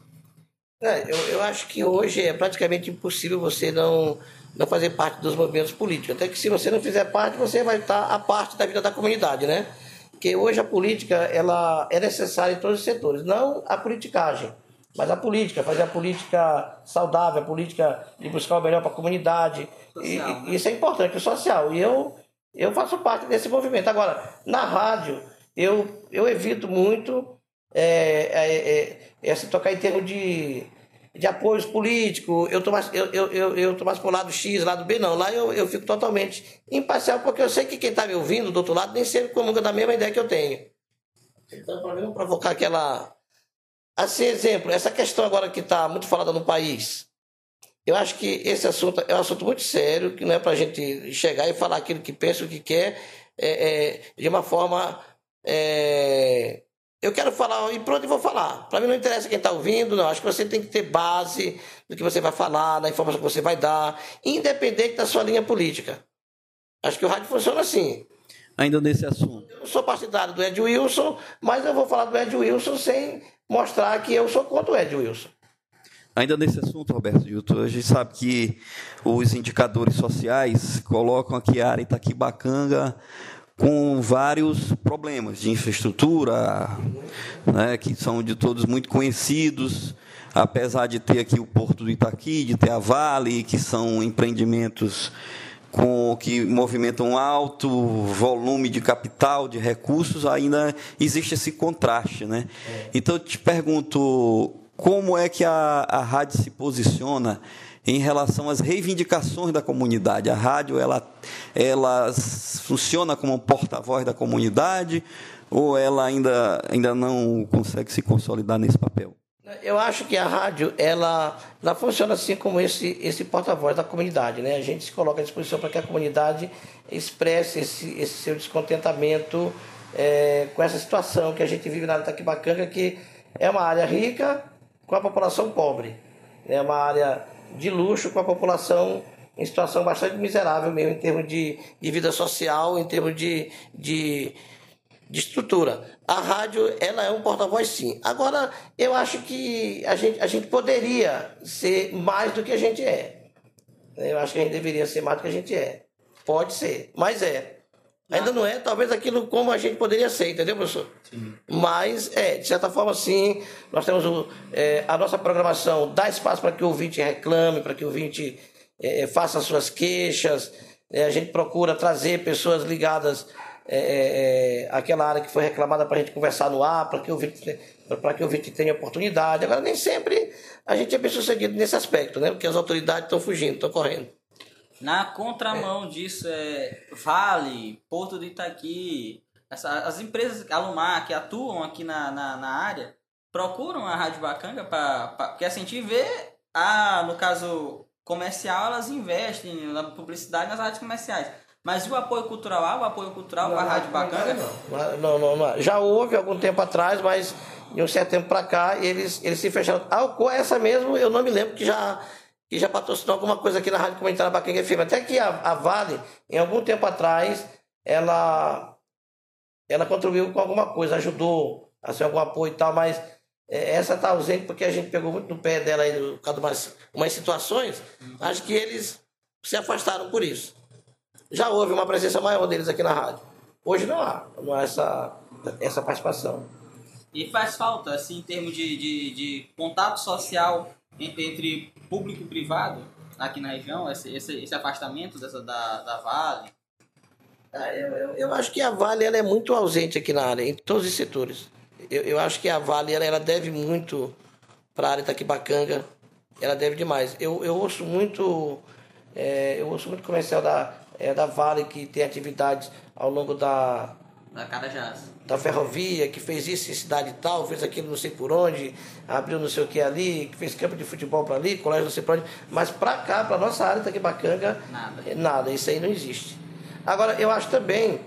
É, eu, eu acho que hoje é praticamente impossível você não, não fazer parte dos movimentos políticos. Até que se você não fizer parte, você vai estar a parte da vida da comunidade, né? que hoje a política ela é necessária em todos os setores, não a politicagem, mas a política, fazer a política saudável, a política de buscar o melhor para a comunidade. Social, e, né? Isso é importante, o social. E eu, eu faço parte desse movimento. Agora, na rádio, eu, eu evito muito é, é, é, é se tocar em termos de de apoios políticos, eu tô mais, eu, eu, eu, eu mais pro lado X, lado B, não. Lá eu, eu fico totalmente imparcial, porque eu sei que quem está me ouvindo do outro lado nem sempre comunga da mesma ideia que eu tenho. Então, para não provocar aquela. Assim, exemplo, essa questão agora que está muito falada no país. Eu acho que esse assunto é um assunto muito sério, que não é para a gente chegar e falar aquilo que pensa, o que quer, é, é, de uma forma é, eu quero falar e pronto, eu vou falar. Para mim não interessa quem está ouvindo, não. Acho que você tem que ter base do que você vai falar, da informação que você vai dar, independente da sua linha política. Acho que o rádio funciona assim. Ainda nesse assunto. Eu sou partidário do Ed Wilson, mas eu vou falar do Ed Wilson sem mostrar que eu sou contra o Ed Wilson. Ainda nesse assunto, Roberto Dilton, a gente sabe que os indicadores sociais colocam aqui a área Itaquibacanga com vários problemas de infraestrutura, né, que são de todos muito conhecidos, apesar de ter aqui o Porto do Itaqui, de ter a Vale, que são empreendimentos com que movimentam alto volume de capital, de recursos, ainda existe esse contraste, né? Então eu te pergunto como é que a, a rádio se posiciona em relação às reivindicações da comunidade. A rádio ela, ela funciona como porta-voz da comunidade ou ela ainda, ainda não consegue se consolidar nesse papel? Eu acho que a rádio ela, ela funciona assim como esse, esse porta-voz da comunidade. Né? A gente se coloca à disposição para que a comunidade expresse esse, esse seu descontentamento é, com essa situação que a gente vive na área Taquibacanga, que é uma área rica com a população pobre. É uma área de luxo com a população em situação bastante miserável mesmo em termos de, de vida social, em termos de, de, de estrutura. A rádio, ela é um porta-voz sim. Agora, eu acho que a gente, a gente poderia ser mais do que a gente é. Eu acho que a gente deveria ser mais do que a gente é. Pode ser, mas é. Ainda não é, talvez aquilo como a gente poderia ser, entendeu, professor? Sim. Mas, é, de certa forma, sim, nós temos o, é, a nossa programação dá espaço para que o ouvinte reclame, para que o ouvinte é, é, faça suas queixas. É, a gente procura trazer pessoas ligadas é, é, é àquela área que foi reclamada para a gente conversar no ar, para que o ouvinte, para que o ouvinte tenha oportunidade. Agora, nem sempre a gente é bem sucedido nesse aspecto, né? Porque as autoridades estão fugindo, estão correndo. Na contramão disso é Vale, Porto de Itaqui, essa, as empresas Alumar que atuam aqui na, na, na área procuram a Rádio Bacanga para porque assim, a gente vê a, no caso comercial, elas investem na publicidade nas rádios comerciais. Mas o apoio cultural há o apoio cultural para a Rádio Bacanga? Não. Não, não. Já houve algum tempo atrás, mas de um certo tempo para cá, eles, eles se fecharam. A essa mesmo, eu não me lembro que já, que já patrocinou alguma coisa aqui na Rádio Comunitária Bacanga FM. Até que a, a Vale, em algum tempo atrás, ela, ela contribuiu com alguma coisa, ajudou, assim, algum apoio e tal, mas é, essa está ausente porque a gente pegou muito no pé dela aí por causa de umas, umas situações. Acho que eles se afastaram por isso. Já houve uma presença maior deles aqui na rádio. Hoje não há, não há essa, essa participação. E faz falta, assim, em termos de, de, de contato social entre, público e privado aqui na região, esse, esse, esse afastamento dessa, da, da Vale? Ah, eu, eu, eu, acho que a Vale ela é muito ausente aqui na área, em todos os setores eu, eu acho que a Vale ela, ela deve muito para a área Itaquibacanga. Ela deve demais. Eu, eu ouço muito. É, eu ouço muito comercial da, é, da Vale que tem atividades ao longo da. Da Carajás. Da ferrovia, que fez isso em cidade tal, fez aquilo não sei por onde, abriu não sei o que ali, que fez campo de futebol para ali, colégio não sei por onde. Mas para cá, para nossa área Itaquibacanga, nada. nada. Isso aí não existe. Agora, eu acho também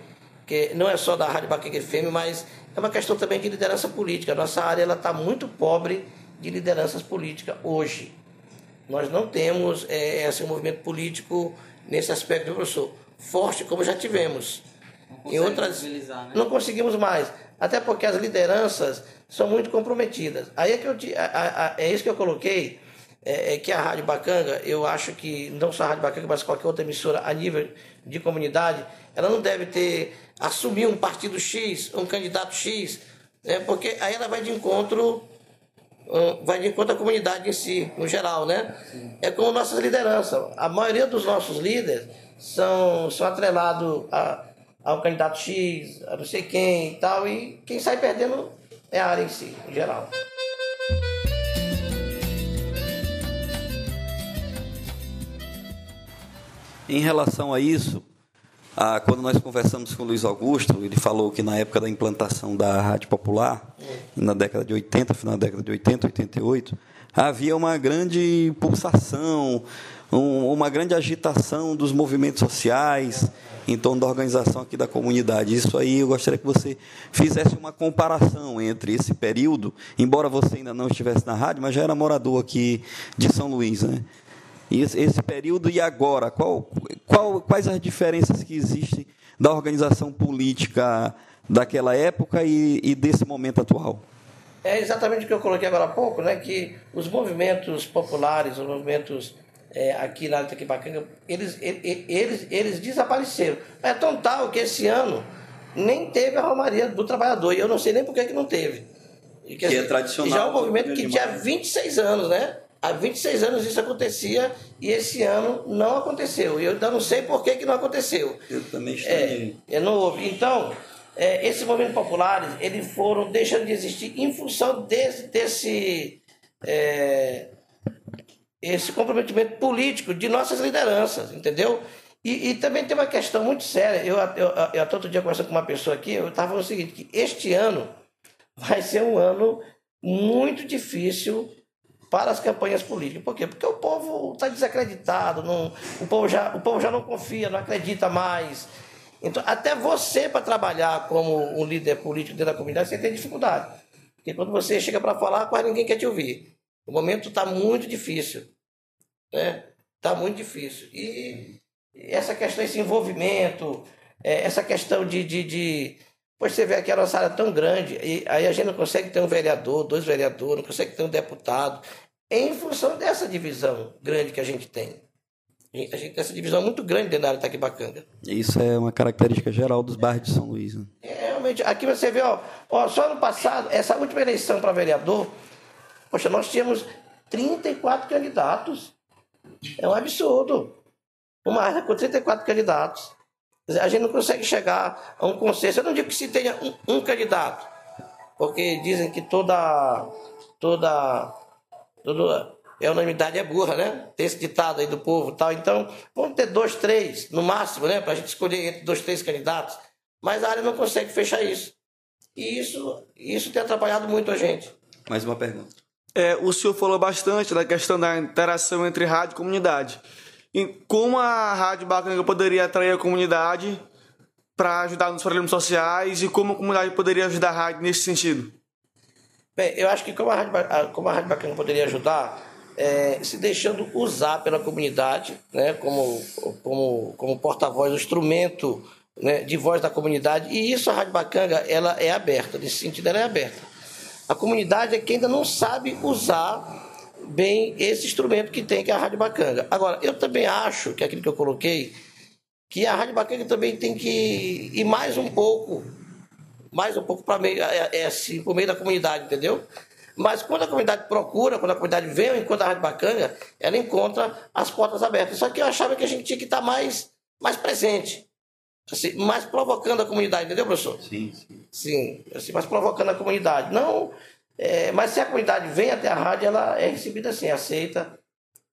que não é só da Rádio Bacanga FM, mas é uma questão também de liderança política. A nossa área está muito pobre de lideranças políticas hoje. Nós não temos é, esse movimento político nesse aspecto, professor, forte como já tivemos. Em outras né? não conseguimos mais, até porque as lideranças são muito comprometidas. Aí é que eu a, a, é isso que eu coloquei, é, é, que a Rádio Bacanga, eu acho que não só a Rádio Bacanga, mas qualquer outra emissora a nível de comunidade, ela não deve ter assumir um partido X, um candidato X, né? porque aí ela vai de encontro vai de encontro à comunidade em si, no geral, né? É como nossas lideranças. A maioria dos nossos líderes são, são atrelados a, ao candidato X, a não sei quem e tal, e quem sai perdendo é a área em si, em geral. Em relação a isso, ah, quando nós conversamos com o Luiz Augusto, ele falou que na época da implantação da Rádio Popular, na década de 80, final da década de 80, 88, havia uma grande pulsação, um, uma grande agitação dos movimentos sociais em torno da organização aqui da comunidade. Isso aí eu gostaria que você fizesse uma comparação entre esse período, embora você ainda não estivesse na rádio, mas já era morador aqui de São Luís, né? esse, período e agora? Qual, qual, quais as diferenças que existem da organização política daquela época e, e desse momento atual? É exatamente o que eu coloquei agora há pouco, né? que os movimentos populares, os movimentos é, aqui na Itaquibacanga, eles, eles, eles desapareceram. É tão tal que esse ano nem teve a Romaria do Trabalhador, e eu não sei nem por que, que não teve. que, que é tradicional. Já é um movimento que tinha 26 anos, né? Há 26 anos isso acontecia e esse ano não aconteceu. E eu ainda não sei por que, que não aconteceu. Eu também estranhei. É, não houve. Então, é, esses movimentos populares, eles foram deixando de existir em função desse, desse é, esse comprometimento político de nossas lideranças, entendeu? E, e, também tem uma questão muito séria. Eu, eu, eu, eu outro dia conversando com uma pessoa aqui, eu estava falando o seguinte, que este ano vai ser um ano muito difícil para as campanhas políticas. Por quê? Porque o povo está desacreditado, não, o, povo já, o povo já não confia, não acredita mais. Então, até você, para trabalhar como um líder político dentro da comunidade, você tem dificuldade. Porque quando você chega para falar, quase ninguém quer te ouvir. O momento está muito difícil. Né? Está muito difícil. E essa questão, esse envolvimento, é, essa questão de, de, de Pois você vê aqui a nossa área é tão grande, e aí a gente não consegue ter um vereador, dois vereadores, não consegue ter um deputado, em função dessa divisão grande que a gente tem. A gente tem essa divisão muito grande dentro da área Taquibacanga. Isso é uma característica geral dos bairros de São Luís. Né? É, realmente, aqui você vê, ó, ó, só no passado, essa última eleição para vereador, poxa, nós tínhamos 34 candidatos. É um absurdo. Uma área com 34 candidatos. A gente não consegue chegar a um consenso. Eu não digo que se tenha um, um candidato, porque dizem que toda, toda, toda é unanimidade é burra, né? Tem esse ditado aí do povo tal. Então, vamos ter dois, três, no máximo, né? Para a gente escolher entre dois, três candidatos. Mas a área não consegue fechar isso. E isso, isso tem atrapalhado muito a gente. Mais uma pergunta. É, o senhor falou bastante da questão da interação entre rádio e comunidade como a Rádio Bacanga poderia atrair a comunidade para ajudar nos problemas sociais e como a comunidade poderia ajudar a rádio nesse sentido? Bem, eu acho que como a Rádio, como a rádio Bacanga poderia ajudar, é, se deixando usar pela comunidade, né, como, como, como porta-voz, instrumento né, de voz da comunidade, e isso a Rádio Bacanga ela é aberta, nesse sentido ela é aberta. A comunidade é quem ainda não sabe usar bem esse instrumento que tem, que é a Rádio Bacanga. Agora, eu também acho, que é aquilo que eu coloquei, que a Rádio Bacanga também tem que ir mais um pouco, mais um pouco para meio, é, é assim, por meio da comunidade, entendeu? Mas quando a comunidade procura, quando a comunidade vem encontro da Rádio Bacanga, ela encontra as portas abertas. Só que eu achava que a gente tinha que estar mais, mais presente. Assim, mais provocando a comunidade, entendeu, professor? Sim, sim. Sim, assim, mais provocando a comunidade. Não é, mas se a comunidade vem até a rádio, ela é recebida assim, aceita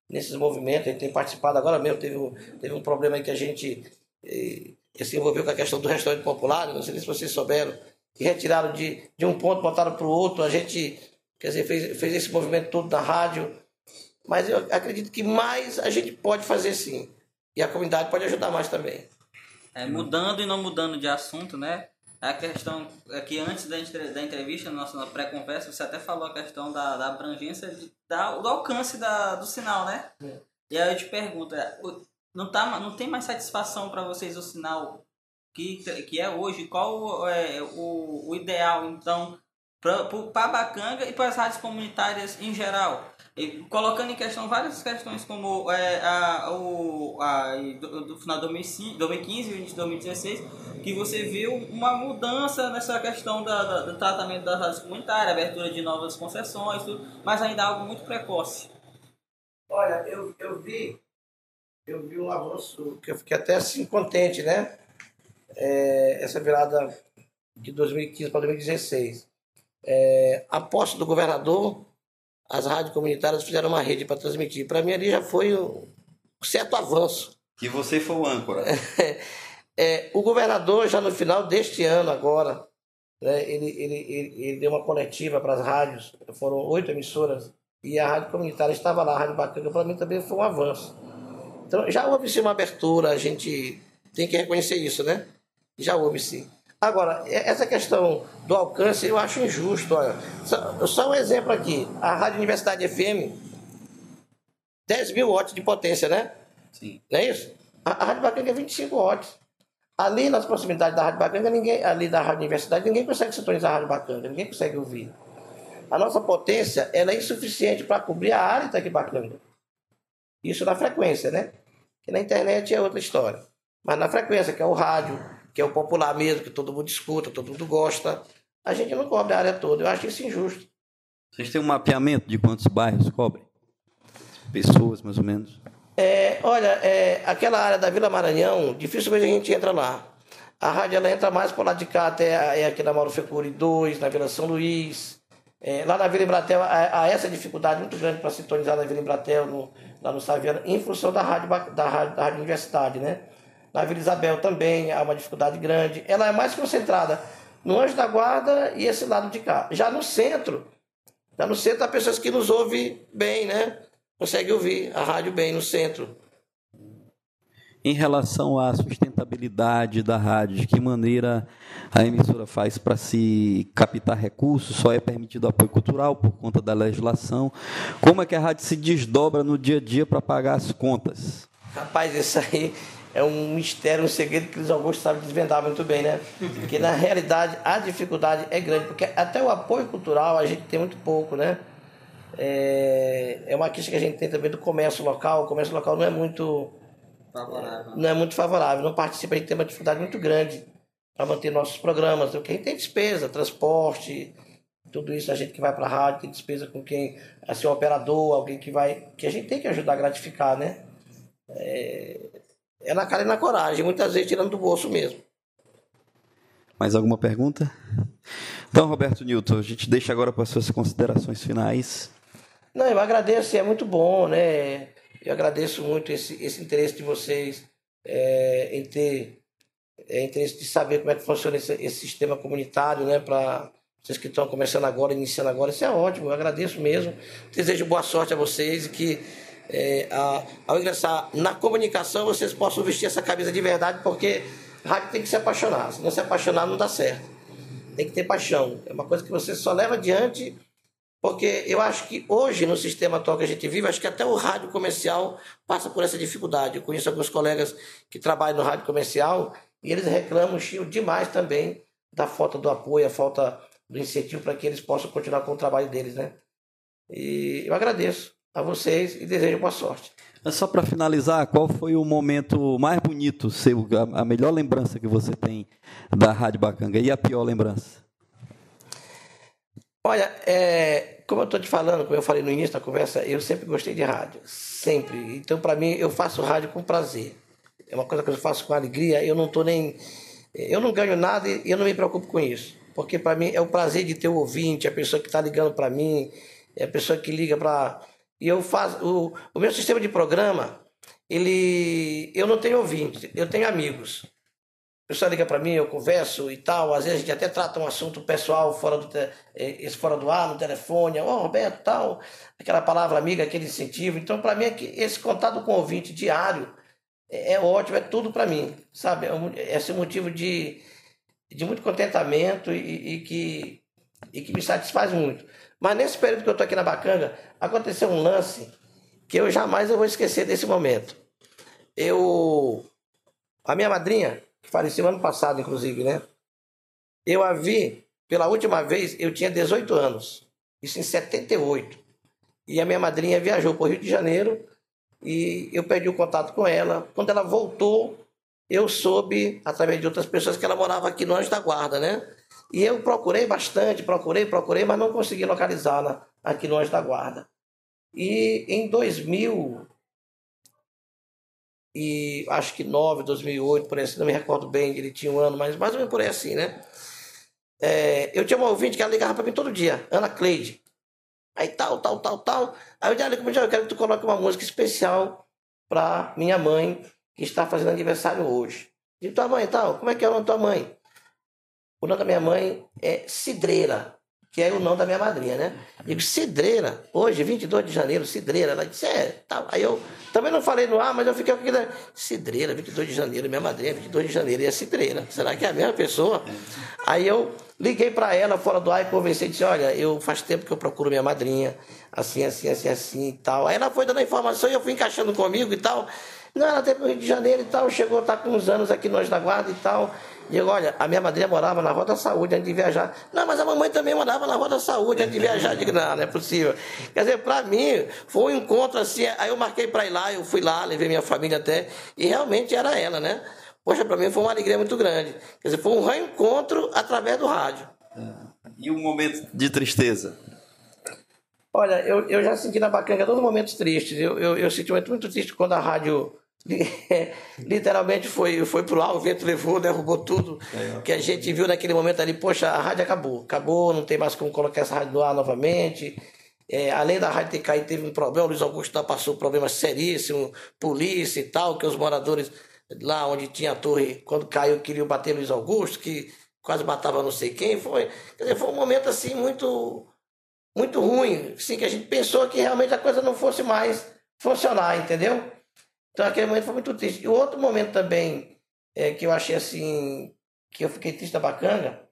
nesses movimentos. A gente tem participado agora mesmo, teve um, teve um problema aí que a gente eh, se envolveu com a questão do restaurante popular, não sei se vocês souberam, que retiraram de, de um ponto, botaram para o outro. A gente, quer dizer, fez, fez esse movimento todo na rádio. Mas eu acredito que mais a gente pode fazer sim. E a comunidade pode ajudar mais também. É, mudando e não mudando de assunto, né? A questão é que antes da, da entrevista, na nossa pré-conversa, você até falou a questão da, da abrangência, de, da, do alcance da, do sinal, né? É. E aí eu te pergunto, é, não, tá, não tem mais satisfação para vocês o sinal que, que é hoje? Qual é o, o ideal, então, para a Bacanga e para as rádios comunitárias em geral? E colocando em questão várias questões como é, a, o, a, do, do final de 2015 e início de 2016, que você viu uma mudança nessa questão da, da, do tratamento das áreas comunitárias, abertura de novas concessões, tudo, mas ainda algo muito precoce. Olha, eu, eu vi eu vi um avanço que eu fiquei até assim contente, né? É, essa virada de 2015 para 2016. É, a posse do governador as rádios comunitárias fizeram uma rede para transmitir. Para mim ali já foi um certo avanço. Que você foi o âncora. é, o governador, já no final deste ano agora, né, ele, ele, ele, ele deu uma coletiva para as rádios, foram oito emissoras, e a rádio comunitária estava lá, a Rádio Bacana, para mim também foi um avanço. Então já houve sim uma abertura, a gente tem que reconhecer isso, né? Já houve sim. Agora, essa questão do alcance eu acho injusto. Olha. Só, só um exemplo aqui. A Rádio Universidade FM, 10 mil watts de potência, né? Sim. Não é isso? A, a Rádio Bacanga é 25 watts. Ali nas proximidades da Rádio Bacanga, ninguém, ali da Rádio Universidade, ninguém consegue sintonizar a Rádio Bacanga, ninguém consegue ouvir. A nossa potência ela é insuficiente para cobrir a área da Bacanga. Isso na frequência, né? Que na internet é outra história. Mas na frequência, que é o rádio, que é o popular mesmo, que todo mundo escuta, todo mundo gosta. A gente não cobre a área toda. Eu acho isso injusto. Vocês têm um mapeamento de quantos bairros cobrem? Pessoas, mais ou menos? É, olha, é, aquela área da Vila Maranhão, dificilmente a gente entra lá. A rádio ela entra mais por lá de cá, até é aqui na Mauro Fecuri 2, na Vila São Luís. É, lá na Vila Embratel há, há, essa dificuldade muito grande para sintonizar na Vila Embratel, no, lá no Saviano, em função da rádio, da rádio, da rádio Universidade, né? Na Vila Isabel também há uma dificuldade grande. Ela é mais concentrada no Anjo da Guarda e esse lado de cá. Já no centro, Lá no centro há pessoas que nos ouvem bem, né? Consegue ouvir a rádio bem no centro. Em relação à sustentabilidade da rádio, de que maneira a emissora faz para se captar recursos? Só é permitido apoio cultural por conta da legislação? Como é que a rádio se desdobra no dia a dia para pagar as contas? Rapaz, isso aí é um mistério, um segredo que Luiz Augusto sabe desvendar muito bem, né? Porque na realidade a dificuldade é grande, porque até o apoio cultural a gente tem muito pouco, né? É, é uma queixa que a gente tem também do comércio local. O comércio local não é muito Favorável. não é muito favorável, não participa, a gente tem uma dificuldade muito grande para manter nossos programas, porque a gente tem despesa, transporte, tudo isso, a gente que vai para a rádio tem despesa com quem, assim, um operador, alguém que vai, que a gente tem que ajudar a gratificar, né? É, é na cara e na coragem, muitas vezes tirando do bolso mesmo. Mais alguma pergunta? Então, Roberto Newton, a gente deixa agora para as suas considerações finais. Não, eu agradeço, é muito bom, né? Eu agradeço muito esse, esse interesse de vocês é, em ter é, interesse de saber como é que funciona esse, esse sistema comunitário, né? Para vocês que estão começando agora, iniciando agora, isso é ótimo, eu agradeço mesmo. Desejo boa sorte a vocês e que é, a, ao ingressar na comunicação vocês possam vestir essa camisa de verdade, porque rádio tem que se apaixonar. Se não se apaixonar, não dá certo. Tem que ter paixão. É uma coisa que você só leva adiante porque eu acho que hoje, no sistema atual que a gente vive, acho que até o rádio comercial passa por essa dificuldade. Eu conheço alguns colegas que trabalham no rádio comercial e eles reclamam chiam demais também da falta do apoio, a falta do incentivo para que eles possam continuar com o trabalho deles, né? E eu agradeço a vocês e desejo boa sorte. Só para finalizar, qual foi o momento mais bonito, seu, a a melhor lembrança que você tem da Rádio Bacanga e a pior lembrança? Olha, é, como eu estou te falando, como eu falei no início da conversa, eu sempre gostei de rádio, sempre. Então, para mim, eu faço rádio com prazer. É uma coisa que eu faço com alegria. Eu não tô nem, eu não ganho nada e eu não me preocupo com isso, porque para mim é o prazer de ter o ouvinte, a pessoa que está ligando para mim, é a pessoa que liga para e eu faço o, o meu sistema de programa, ele, eu não tenho ouvinte, eu tenho amigos. A pessoa liga para mim, eu converso e tal. Às vezes a gente até trata um assunto pessoal fora do, te- eh, esse fora do ar, no telefone. Ô, Roberto, tal. Aquela palavra amiga, aquele incentivo. Então, para mim, é esse contato com o ouvinte diário é, é ótimo, é tudo para mim. Sabe? É esse motivo de, de muito contentamento e, e que, e que me satisfaz muito. Mas nesse período que eu tô aqui na Bacanga, aconteceu um lance que eu jamais eu vou esquecer desse momento. Eu. A minha madrinha, que faleceu ano passado, inclusive, né? Eu a vi pela última vez, eu tinha 18 anos. Isso em 78. E a minha madrinha viajou para o Rio de Janeiro e eu perdi o contato com ela. Quando ela voltou, eu soube, através de outras pessoas, que ela morava aqui no Anjo da Guarda, né? E eu procurei bastante, procurei, procurei, mas não consegui localizá-la aqui no Anjo da Guarda. E em 2000 e acho que 9, 2008, por aí assim, não me recordo bem direitinho o ano, mas mais ou menos por aí assim, né? É, eu tinha uma ouvinte que ela ligava para mim todo dia, Ana Cleide. Aí tal, tal, tal, tal. Aí eu disse, como eu quero que tu coloque uma música especial para minha mãe, que está fazendo aniversário hoje. Digo, tua mãe tal, como é que é o nome da tua mãe? O nome da minha mãe é Cidreira, que é o nome da minha madrinha, né? Digo, Cidreira, hoje, 22 de janeiro, Cidreira. Ela disse, é, tal. Aí eu também não falei no ar, mas eu fiquei com aquilo. Cidreira, 22 de janeiro, minha madrinha, 22 de janeiro, e é Cidreira. Será que é a mesma pessoa? Aí eu liguei para ela fora do ar e conversei, disse, olha, eu faz tempo que eu procuro minha madrinha, assim, assim, assim, assim e tal. Aí ela foi dando a informação e eu fui encaixando comigo e tal. Não, ela teve no Rio de Janeiro e tal, chegou a estar com uns anos aqui Anjo da Guarda e tal. Eu, olha, a minha madrinha morava na Rua da Saúde antes de viajar. Não, mas a mamãe também morava na Rua da Saúde antes de viajar. Digo, não, não é possível. Quer dizer, pra mim, foi um encontro assim. Aí eu marquei pra ir lá, eu fui lá, levei minha família até. E realmente era ela, né? Poxa, pra mim foi uma alegria muito grande. Quer dizer, foi um reencontro através do rádio. E um momento de tristeza? Olha, eu, eu já senti na Bacanga todos momentos tristes. Eu, eu, eu senti muito, muito triste quando a rádio literalmente foi, foi pro ar, o vento levou, derrubou tudo. Que a gente viu naquele momento ali, poxa, a rádio acabou. Acabou, não tem mais como colocar essa rádio no ar novamente. É, além da rádio ter caído, teve um problema, o Luiz Augusto lá passou um problema seríssimo, polícia e tal, que os moradores lá onde tinha a torre, quando caiu, queriam bater Luiz Augusto, que quase matava não sei quem. Foi, quer dizer, foi um momento assim muito muito ruim, assim, que a gente pensou que realmente a coisa não fosse mais funcionar, entendeu? Então aquele momento foi muito triste. E outro momento também é, que eu achei assim, que eu fiquei triste da bacana,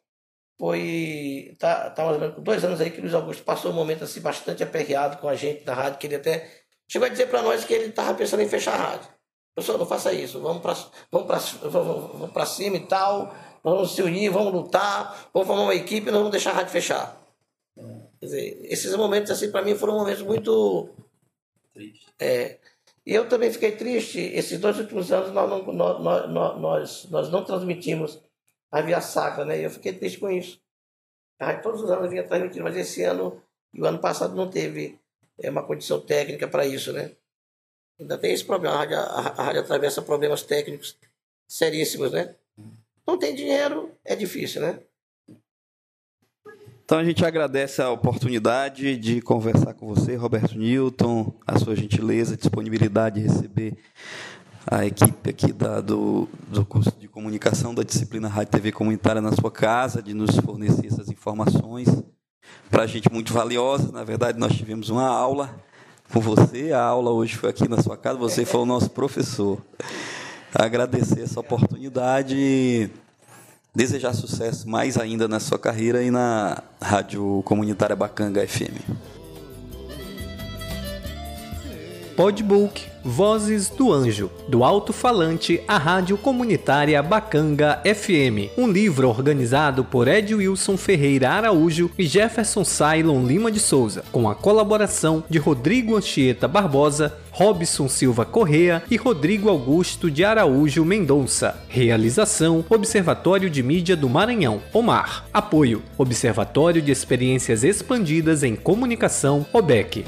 foi. Tá, tá mais ou menos com dois anos aí que o Luiz Augusto passou um momento assim bastante aperreado com a gente na rádio, que ele até chegou a dizer para nós que ele estava pensando em fechar a rádio. Pessoal, não faça isso, vamos para vamos pra, vamos, vamos pra cima e tal, vamos se unir, vamos lutar, vamos formar uma equipe e não vamos deixar a rádio fechar. Quer dizer, esses momentos assim para mim foram momentos muito. Triste. É, e eu também fiquei triste. Esses dois últimos anos nós não, nós, nós, nós, não transmitimos a Via Sacra, né? Eu fiquei triste com isso. A todos os anos vinha transmitindo, mas esse ano e o ano passado não teve é, uma condição técnica para isso, né? Ainda tem esse problema. A rádio, a rádio atravessa problemas técnicos seríssimos, né? Não tem dinheiro, é difícil, né? Então a gente agradece a oportunidade de conversar com você, Roberto Newton, a sua gentileza, disponibilidade de receber a equipe aqui da, do, do curso de comunicação da disciplina Rádio TV Comunitária na sua casa, de nos fornecer essas informações. Para a gente muito valiosa. Na verdade, nós tivemos uma aula com você. A aula hoje foi aqui na sua casa. Você foi o nosso professor. Agradecer essa oportunidade desejar sucesso mais ainda na sua carreira e na Rádio Comunitária Bacanga FM. Podbook Vozes do Anjo, do alto-falante à rádio comunitária Bacanga FM, um livro organizado por Ed Wilson Ferreira Araújo e Jefferson Cylon Lima de Souza, com a colaboração de Rodrigo Anchieta Barbosa, Robson Silva Correa e Rodrigo Augusto de Araújo Mendonça. Realização: Observatório de Mídia do Maranhão, OMAR. Apoio: Observatório de Experiências Expandidas em Comunicação, OBEC.